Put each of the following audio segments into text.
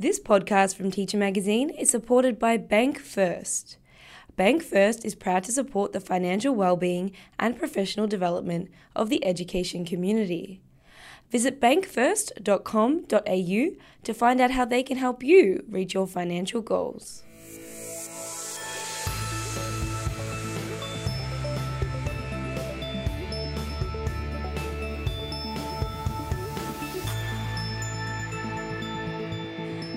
This podcast from Teacher Magazine is supported by Bank First. Bank First is proud to support the financial well-being and professional development of the education community. Visit bankfirst.com.au to find out how they can help you reach your financial goals.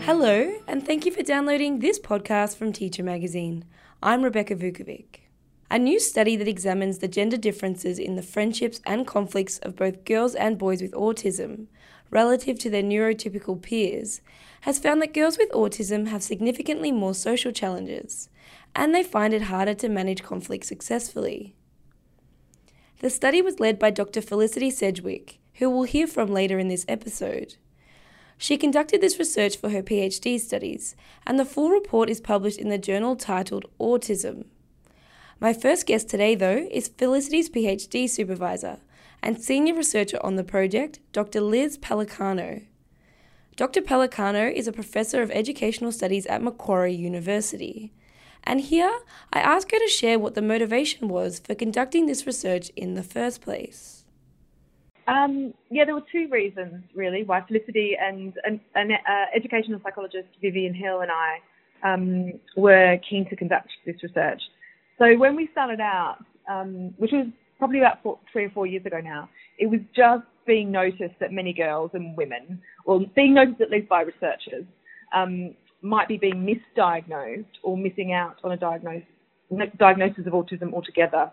Hello, and thank you for downloading this podcast from Teacher Magazine. I'm Rebecca Vukovic. A new study that examines the gender differences in the friendships and conflicts of both girls and boys with autism relative to their neurotypical peers has found that girls with autism have significantly more social challenges, and they find it harder to manage conflict successfully. The study was led by Dr. Felicity Sedgwick, who we'll hear from later in this episode. She conducted this research for her PhD studies, and the full report is published in the journal titled Autism. My first guest today, though, is Felicity's PhD supervisor and senior researcher on the project, Dr. Liz Pellicano. Dr. Pellicano is a professor of educational studies at Macquarie University. And here, I ask her to share what the motivation was for conducting this research in the first place. Um, yeah, there were two reasons really why Felicity and an, an uh, educational psychologist Vivian Hill and I um, were keen to conduct this research. So when we started out, um, which was probably about four, three or four years ago now, it was just being noticed that many girls and women, or being noticed at least by researchers, um, might be being misdiagnosed or missing out on a diagnosis, diagnosis of autism altogether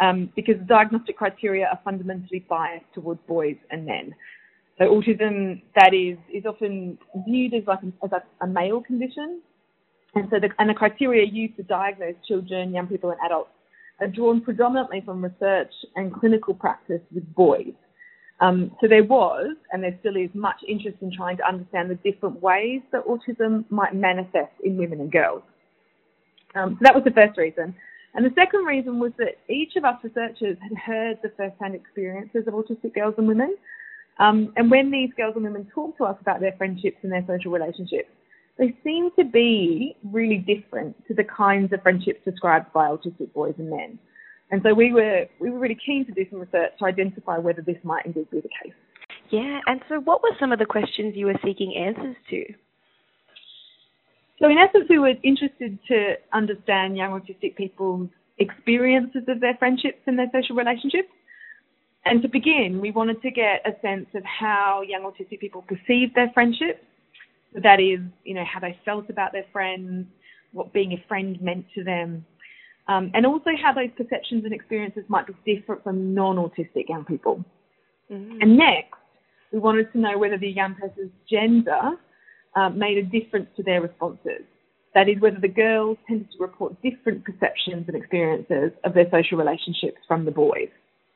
um, because diagnostic criteria are fundamentally biased towards boys and men. So autism, that is, is often viewed as like as a, a male condition, and so the, and the criteria used to diagnose children, young people, and adults are drawn predominantly from research and clinical practice with boys. Um, so there was, and there still is, much interest in trying to understand the different ways that autism might manifest in women and girls. Um, so that was the first reason. And the second reason was that each of us researchers had heard the first-hand experiences of autistic girls and women. Um, and when these girls and women talk to us about their friendships and their social relationships, they seem to be really different to the kinds of friendships described by autistic boys and men. And so we were we were really keen to do some research to identify whether this might indeed be the case. Yeah, and so what were some of the questions you were seeking answers to? So, in essence, we were interested to understand young autistic people's experiences of their friendships and their social relationships. And to begin, we wanted to get a sense of how young autistic people perceive their friendships. So that is, you know, how they felt about their friends, what being a friend meant to them, um, and also how those perceptions and experiences might be different from non-autistic young people. Mm-hmm. And next, we wanted to know whether the young person's gender um, made a difference to their responses. That is, whether the girls tended to report different perceptions and experiences of their social relationships from the boys.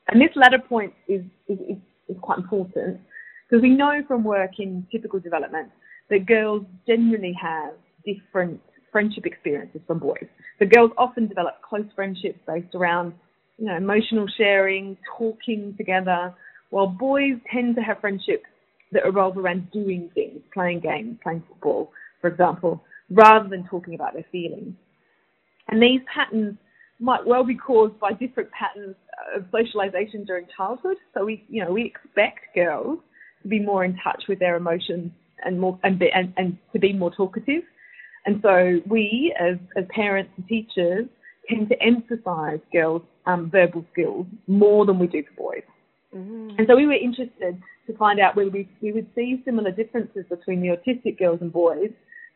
And this latter point is, is, is, quite important because we know from work in typical development that girls generally have different friendship experiences from boys. The girls often develop close friendships based around, you know, emotional sharing, talking together, while boys tend to have friendships that revolve around doing things, playing games, playing football, for example, rather than talking about their feelings. And these patterns might well be caused by different patterns of socialization during childhood. So we, you know, we expect girls to be more in touch with their emotions and more and, be, and, and to be more talkative. And so we, as as parents and teachers, tend to emphasize girls' um, verbal skills more than we do for boys. Mm-hmm. And so we were interested to find out whether we, we would see similar differences between the autistic girls and boys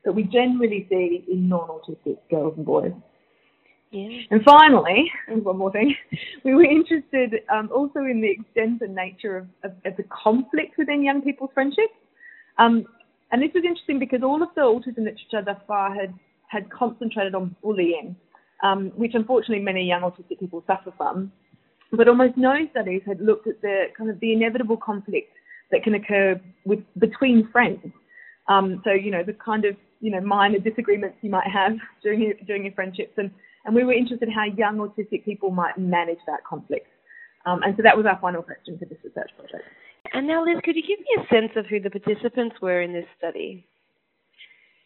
that we generally see in non-autistic girls and boys. Yeah. And finally, one more thing, we were interested um, also in the extent and nature of, of, of, the conflict within young people's friendships. Um, and this was interesting because all of the autism literature thus far had, had concentrated on bullying, um, which unfortunately many young autistic people suffer from. But almost no studies had looked at the kind of the inevitable conflict that can occur with between friends. Um, so you know the kind of you know minor disagreements you might have during your, during your friendships, and and we were interested in how young autistic people might manage that conflict. Um, and so that was our final question for this research project. And now, Liz, could you give me a sense of who the participants were in this study?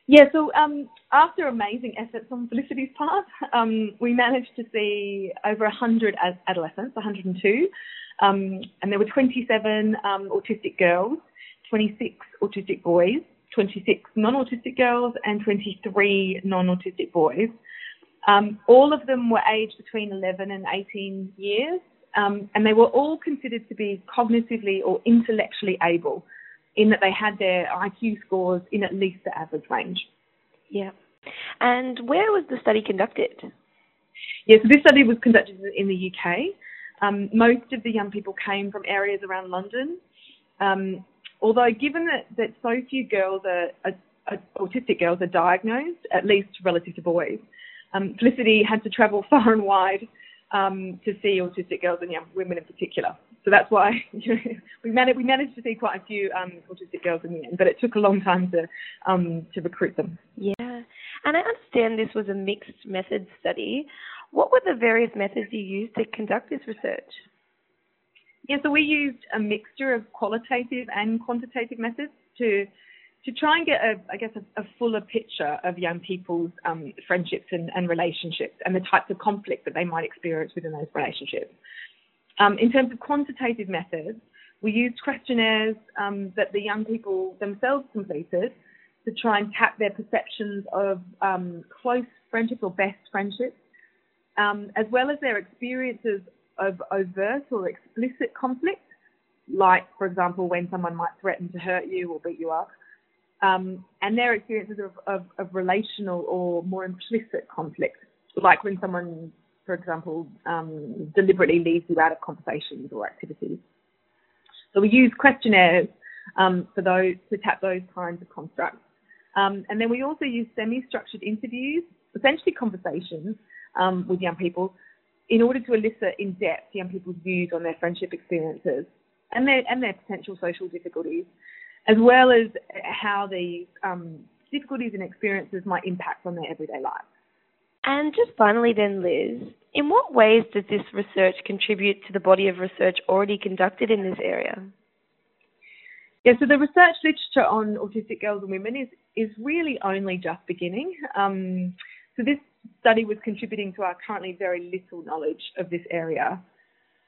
Yeah, so um, after amazing efforts on Felicity's part, um, we managed to see over 100 as adolescents, 102, um, and there were 27 um, autistic girls, 26 autistic boys, 26 non-autistic girls, and 23 non-autistic boys. Um, all of them were aged between 11 and 18 years, um, and they were all considered to be cognitively or intellectually able in that they had their IQ scores in at least the average range. Yeah. And where was the study conducted? Yes, yeah, so this study was conducted in the UK. Um, most of the young people came from areas around London. Um, although, given that, that so few girls are, are, are, autistic girls are diagnosed, at least relative to boys, um, Felicity had to travel far and wide um, to see autistic girls and young women in particular. So that's why you know, we managed we managed to see quite a few um, autistic girls in the end, but it took a long time to um, to recruit them. Yeah, and I understand this was a mixed method study. What were the various methods you used to conduct this research? Yeah, so we used a mixture of qualitative and quantitative methods to to try and get a, I guess, a, a fuller picture of young people's um, friendships and, and, relationships and the types of conflict that they might experience within those relationships. Um, in terms of quantitative methods, we used questionnaires um, that the young people themselves completed to try and tap their perceptions of um, close friendships or best friendships, um, as well as their experiences of overt or explicit conflict, like, for example, when someone might threaten to hurt you or beat you up um, and their experiences of, of, of, relational or more implicit conflict, like when someone, for example, um, deliberately leaves you out of conversations or activities. So we use questionnaires um, for those to tap those kinds of constructs. Um, and then we also use semi-structured interviews, essentially conversations um, with young people, in order to elicit in depth young people's views on their friendship experiences and their and their potential social difficulties as well as how these um, difficulties and experiences might impact on their everyday lives. And just finally, then, Liz, in what ways does this research contribute to the body of research already conducted in this area? Yeah, so the research literature on autistic girls and women is, is really only just beginning. Um, so this study was contributing to our currently very little knowledge of this area.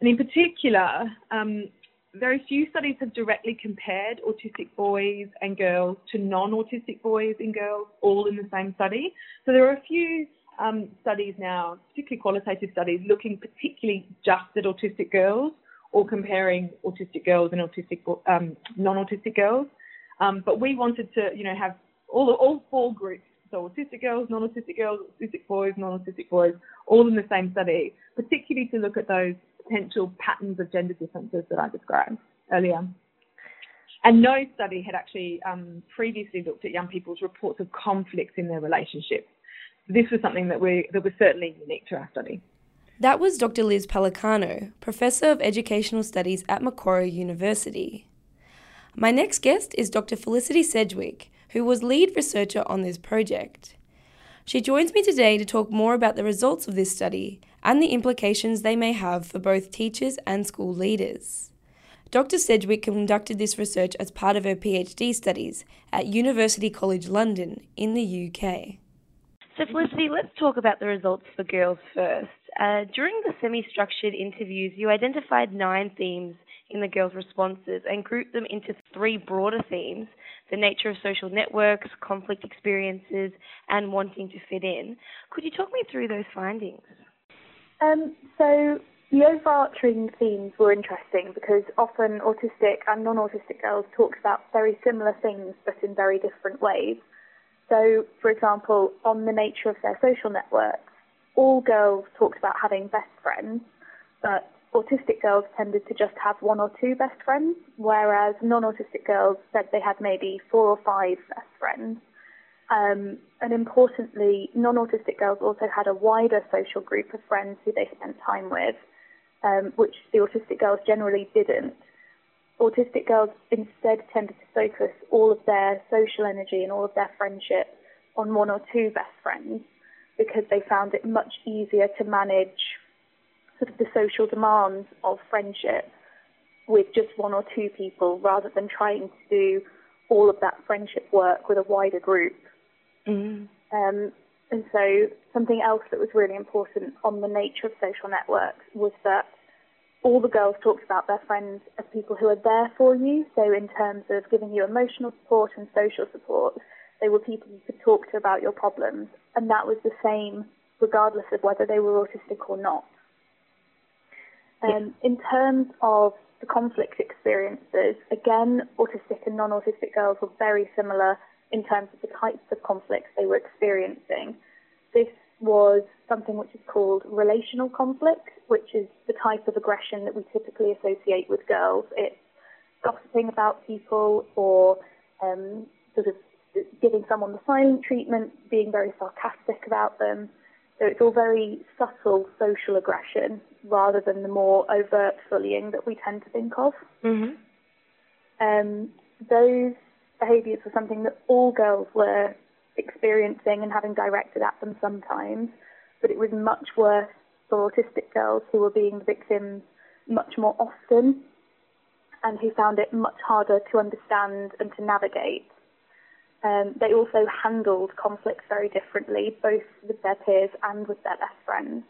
And in particular, um, very few studies have directly compared autistic boys and girls to non-autistic boys and girls all in the same study. So there are a few um, studies now, particularly qualitative studies, looking particularly just at autistic girls or comparing autistic girls and autistic um, non-autistic girls. Um, but we wanted to, you know, have all all four groups, so autistic girls, non-autistic girls, autistic boys, non-autistic boys, all in the same study, particularly to look at those potential patterns of gender differences that I described earlier. And no study had actually um, previously looked at young people's reports of conflicts in their relationships. This was something that, we, that was certainly unique to our study. That was Dr. Liz Pellicano, Professor of Educational Studies at Macquarie University. My next guest is Dr. Felicity Sedgwick, who was lead researcher on this project. She joins me today to talk more about the results of this study and the implications they may have for both teachers and school leaders. Dr. Sedgwick conducted this research as part of her PhD studies at University College London in the UK. So, Felicity, let's talk about the results for girls first. Uh, during the semi structured interviews, you identified nine themes in the girls' responses and grouped them into three broader themes the nature of social networks, conflict experiences, and wanting to fit in. Could you talk me through those findings? Um, so the overarching themes were interesting because often autistic and non-autistic girls talked about very similar things but in very different ways. So, for example, on the nature of their social networks, all girls talked about having best friends, but autistic girls tended to just have one or two best friends, whereas non-autistic girls said they had maybe four or five best friends. Um, and importantly, non autistic girls also had a wider social group of friends who they spent time with, um, which the autistic girls generally didn't. Autistic girls instead tended to focus all of their social energy and all of their friendship on one or two best friends because they found it much easier to manage sort of the social demands of friendship with just one or two people rather than trying to do all of that friendship work with a wider group. Mm. Um, and so something else that was really important on the nature of social networks was that all the girls talked about their friends as people who are there for you. So in terms of giving you emotional support and social support, they were people you could talk to about your problems. And that was the same regardless of whether they were autistic or not. Um, in terms of the conflict experiences, again, autistic and non-autistic girls were very similar in terms of the types of conflicts they were experiencing. This was something which is called relational conflict, which is the type of aggression that we typically associate with girls. It's gossiping about people or um, sort of giving someone the silent treatment, being very sarcastic about them. So it's all very subtle social aggression rather than the more overt bullying that we tend to think of. Mm-hmm. Um, those behaviours were something that all girls were experiencing and having directed at them sometimes, but it was much worse for autistic girls who were being the victims much more often and who found it much harder to understand and to navigate. Um, they also handled conflicts very differently, both with their peers and with their best friends.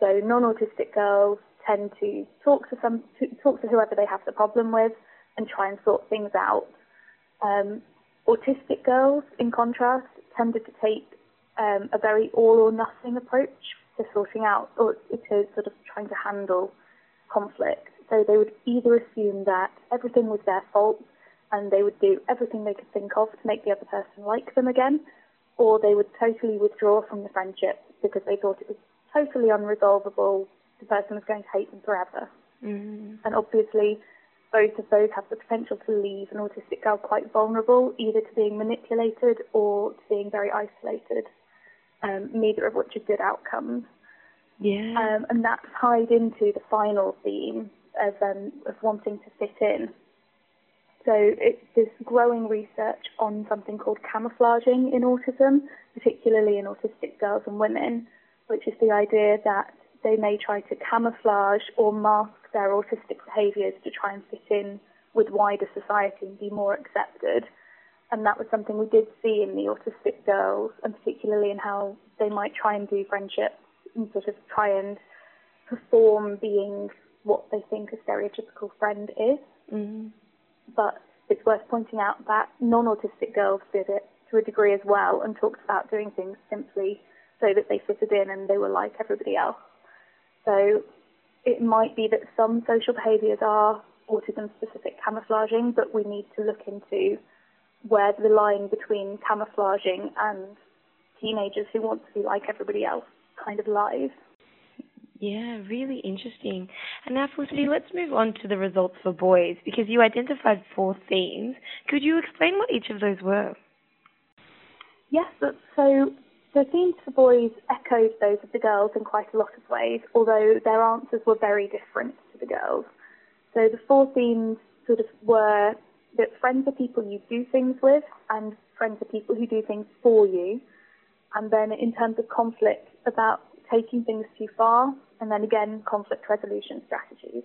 So non-autistic girls tend to talk to some to, talk to whoever they have the problem with and try and sort things out. Um, autistic girls, in contrast, tended to take um, a very all or nothing approach to sorting out or to sort of trying to handle conflict. So they would either assume that everything was their fault and they would do everything they could think of to make the other person like them again, or they would totally withdraw from the friendship because they thought it was totally unresolvable. The person was going to hate them forever. Mm-hmm. And obviously, both of those have the potential to leave an autistic girl quite vulnerable, either to being manipulated or to being very isolated, um, neither of which are good outcomes. Yeah. Um, and that's tied into the final theme of, um, of wanting to fit in. So it's this growing research on something called camouflaging in autism, particularly in autistic girls and women, which is the idea that they may try to camouflage or mask their autistic behaviours to try and fit in with wider society and be more accepted. And that was something we did see in the autistic girls, and particularly in how they might try and do friendships and sort of try and perform being what they think a stereotypical friend is. Mm-hmm. But it's worth pointing out that non-autistic girls did it to a degree as well and talked about doing things simply so that they fitted in and they were like everybody else. So it might be that some social behaviours are autism specific camouflaging, but we need to look into where the line between camouflaging and teenagers who want to be like everybody else kind of lies. Yeah, really interesting. And now, Felicity, let's move on to the results for boys because you identified four themes. Could you explain what each of those were? Yes, so the themes for boys echoed those of the girls in quite a lot of ways, although their answers were very different to the girls. So the four themes sort of were that friends are people you do things with, and friends are people who do things for you. And then in terms of conflict, about taking things too far, and then again, conflict resolution strategies.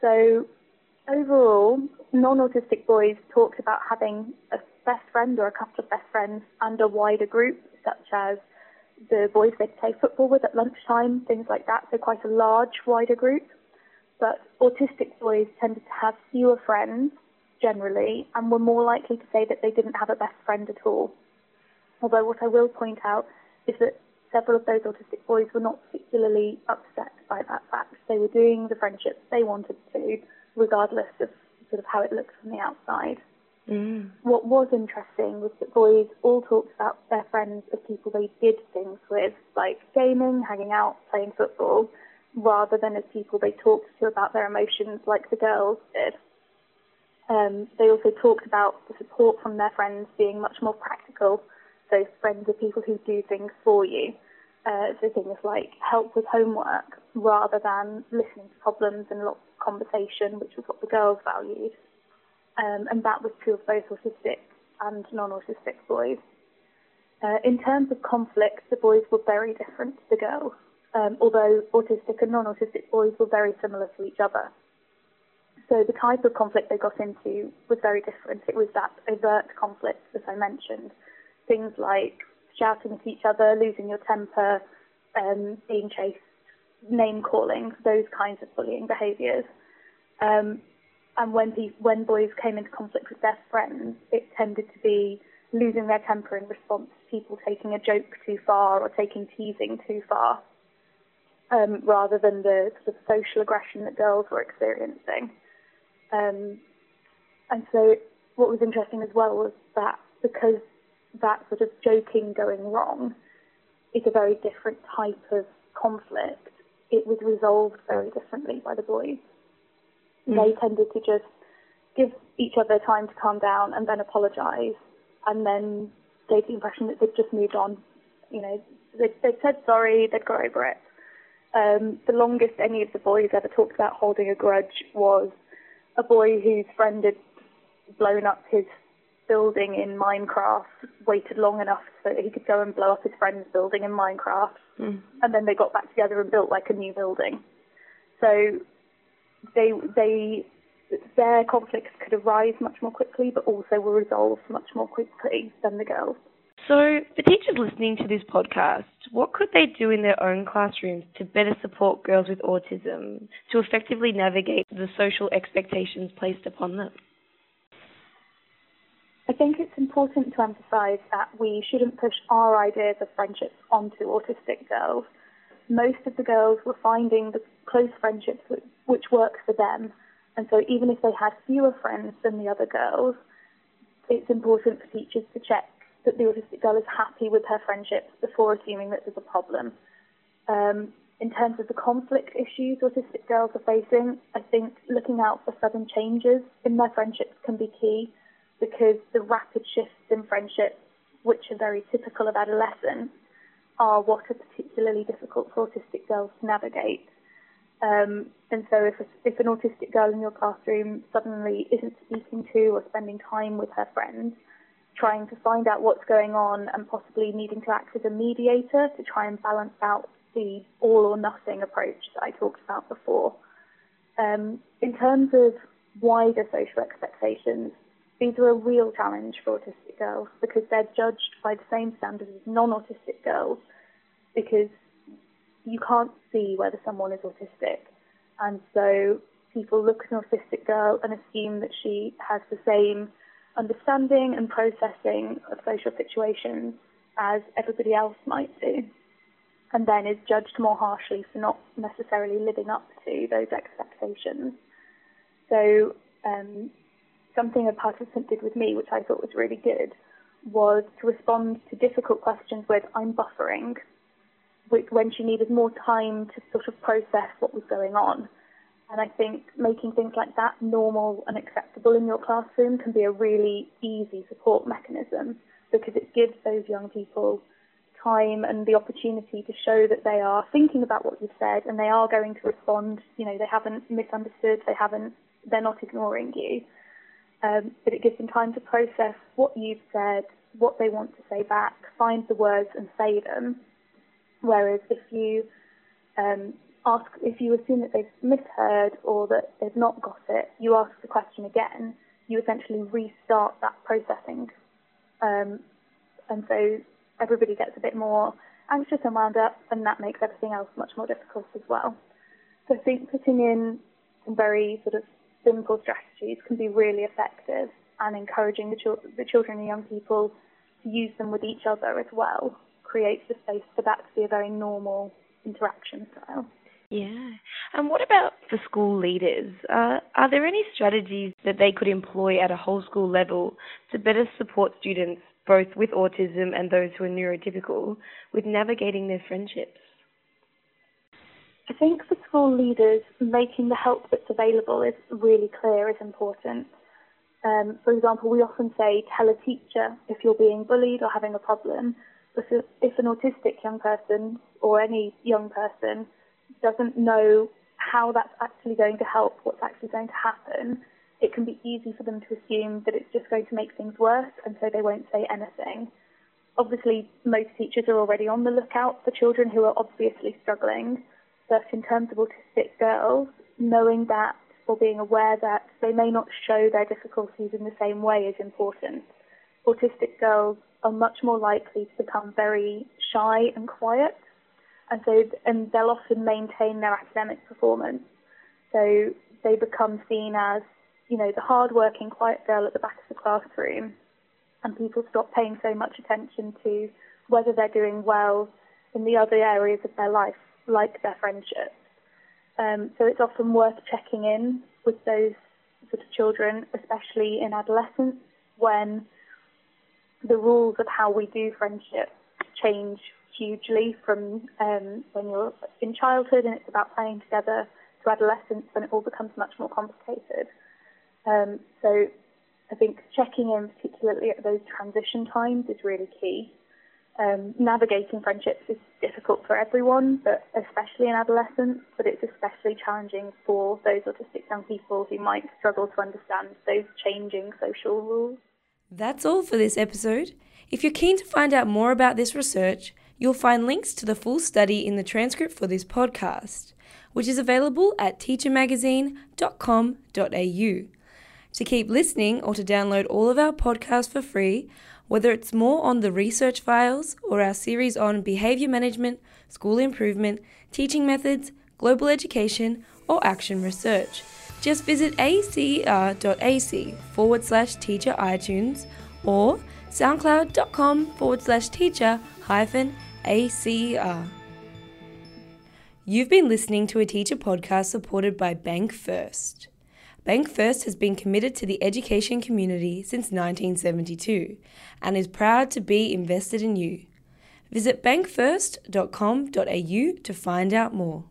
So overall, non-autistic boys talked about having a best friend or a couple of best friends and a wider group such as the boys they play football with at lunchtime, things like that. So quite a large, wider group. But autistic boys tended to have fewer friends generally and were more likely to say that they didn't have a best friend at all. Although what I will point out is that several of those autistic boys were not particularly upset by that fact. They were doing the friendships they wanted to, regardless of sort of how it looks from the outside. Mm. What was interesting was that boys all talked about their friends as people they did things with, like gaming, hanging out, playing football, rather than as people they talked to about their emotions like the girls did. Um, they also talked about the support from their friends being much more practical. So friends are people who do things for you. Uh, so things like help with homework rather than listening to problems and lots of conversation, which was what the girls valued um, and that was true of both autistic and non-autistic boys. Uh, in terms of conflict, the boys were very different to the girls, um, although autistic and non-autistic boys were very similar to each other. So the type of conflict they got into was very different. It was that overt conflict that I mentioned. things like shouting at each other, losing your temper, um, being chased, name calling, those kinds of bullying behaviours. Um, and when pe- when boys came into conflict with their friends, it tended to be losing their temper in response to people taking a joke too far or taking teasing too far, um, rather than the sort of social aggression that girls were experiencing. Um, and so, what was interesting as well was that because that sort of joking going wrong is a very different type of conflict, it was resolved very differently by the boys. Mm. They tended to just give each other time to calm down and then apologise, and then gave the impression that they'd just moved on. You know, they'd, they'd said sorry, they'd got over it. Um, the longest any of the boys ever talked about holding a grudge was a boy whose friend had blown up his building in Minecraft, waited long enough so that he could go and blow up his friend's building in Minecraft, mm. and then they got back together and built like a new building. So they they their conflicts could arise much more quickly, but also were resolved much more quickly than the girls. So, for teachers listening to this podcast, what could they do in their own classrooms to better support girls with autism to effectively navigate the social expectations placed upon them? I think it's important to emphasise that we shouldn't push our ideas of friendships onto autistic girls. Most of the girls were finding the close friendships which, which work for them, and so even if they had fewer friends than the other girls, it's important for teachers to check that the autistic girl is happy with her friendships before assuming that there's a problem. Um, in terms of the conflict issues autistic girls are facing, I think looking out for sudden changes in their friendships can be key because the rapid shifts in friendships, which are very typical of adolescence, are what are particularly difficult for autistic girls to navigate. Um, and so if, if an autistic girl in your classroom suddenly isn't speaking to or spending time with her friends, trying to find out what's going on and possibly needing to act as a mediator to try and balance out the all or nothing approach that I talked about before. Um, in terms of wider social expectations, these are a real challenge for autistic girls because they're judged by the same standards as non-autistic girls because you can't see whether someone is autistic. And so people look at an autistic girl and assume that she has the same understanding and processing of social situations as everybody else might do, and then is judged more harshly for not necessarily living up to those expectations. So um, something a participant did with me, which I thought was really good, was to respond to difficult questions with "I'm buffering," when she needed more time to sort of process what was going on. And I think making things like that normal and acceptable in your classroom can be a really easy support mechanism because it gives those young people time and the opportunity to show that they are thinking about what you've said and they are going to respond. You know, they haven't misunderstood, they haven't, they're not ignoring you. Um, but it gives them time to process what you've said, what they want to say back, find the words and say them. Whereas if you um, ask, if you assume that they've misheard or that they've not got it, you ask the question again, you essentially restart that processing. Um, and so everybody gets a bit more anxious and wound up, and that makes everything else much more difficult as well. So I think putting in some very sort of simple strategies can be really effective and encouraging the, the children and young people to use them with each other as well creates the space for that to be a very normal interaction style. Yeah. And what about for school leaders? Uh, are there any strategies that they could employ at a whole school level to better support students, both with autism and those who are neurotypical, with navigating their friendships? I think for school leaders, making the help that's available is really clear is important. Um, for example, we often say, tell a teacher if you're being bullied or having a problem. But if an autistic young person or any young person doesn't know how that's actually going to help, what's actually going to happen, it can be easy for them to assume that it's just going to make things worse, and so they won't say anything. Obviously, most teachers are already on the lookout for children who are obviously struggling, but in terms of autistic girls, knowing that or being aware that they may not show their difficulties in the same way is important. Autistic girls are much more likely to become very shy and quiet, and so and they'll often maintain their academic performance. So they become seen as, you know, the hard-working, quiet girl at the back of the classroom, and people stop paying so much attention to whether they're doing well in the other areas of their life, like their friendships. Um, so it's often worth checking in with those sort of children, especially in adolescence, when the rules of how we do friendship change hugely from um, when you're in childhood and it's about playing together to adolescence when it all becomes much more complicated. Um, so I think checking in particularly at those transition times is really key. Um, navigating friendships is difficult for everyone, but especially in adolescence, but it's especially challenging for those autistic young people who might struggle to understand those changing social rules. That's all for this episode. If you're keen to find out more about this research, you'll find links to the full study in the transcript for this podcast, which is available at teachermagazine.com.au. To keep listening or to download all of our podcasts for free, whether it's more on the research files or our series on behaviour management, school improvement, teaching methods, global education, or action research, just visit acer.ac forward slash teacher iTunes or soundcloud.com forward slash teacher hyphen ACER. You've been listening to a teacher podcast supported by Bank First. Bank First has been committed to the education community since 1972 and is proud to be invested in you. Visit bankfirst.com.au to find out more.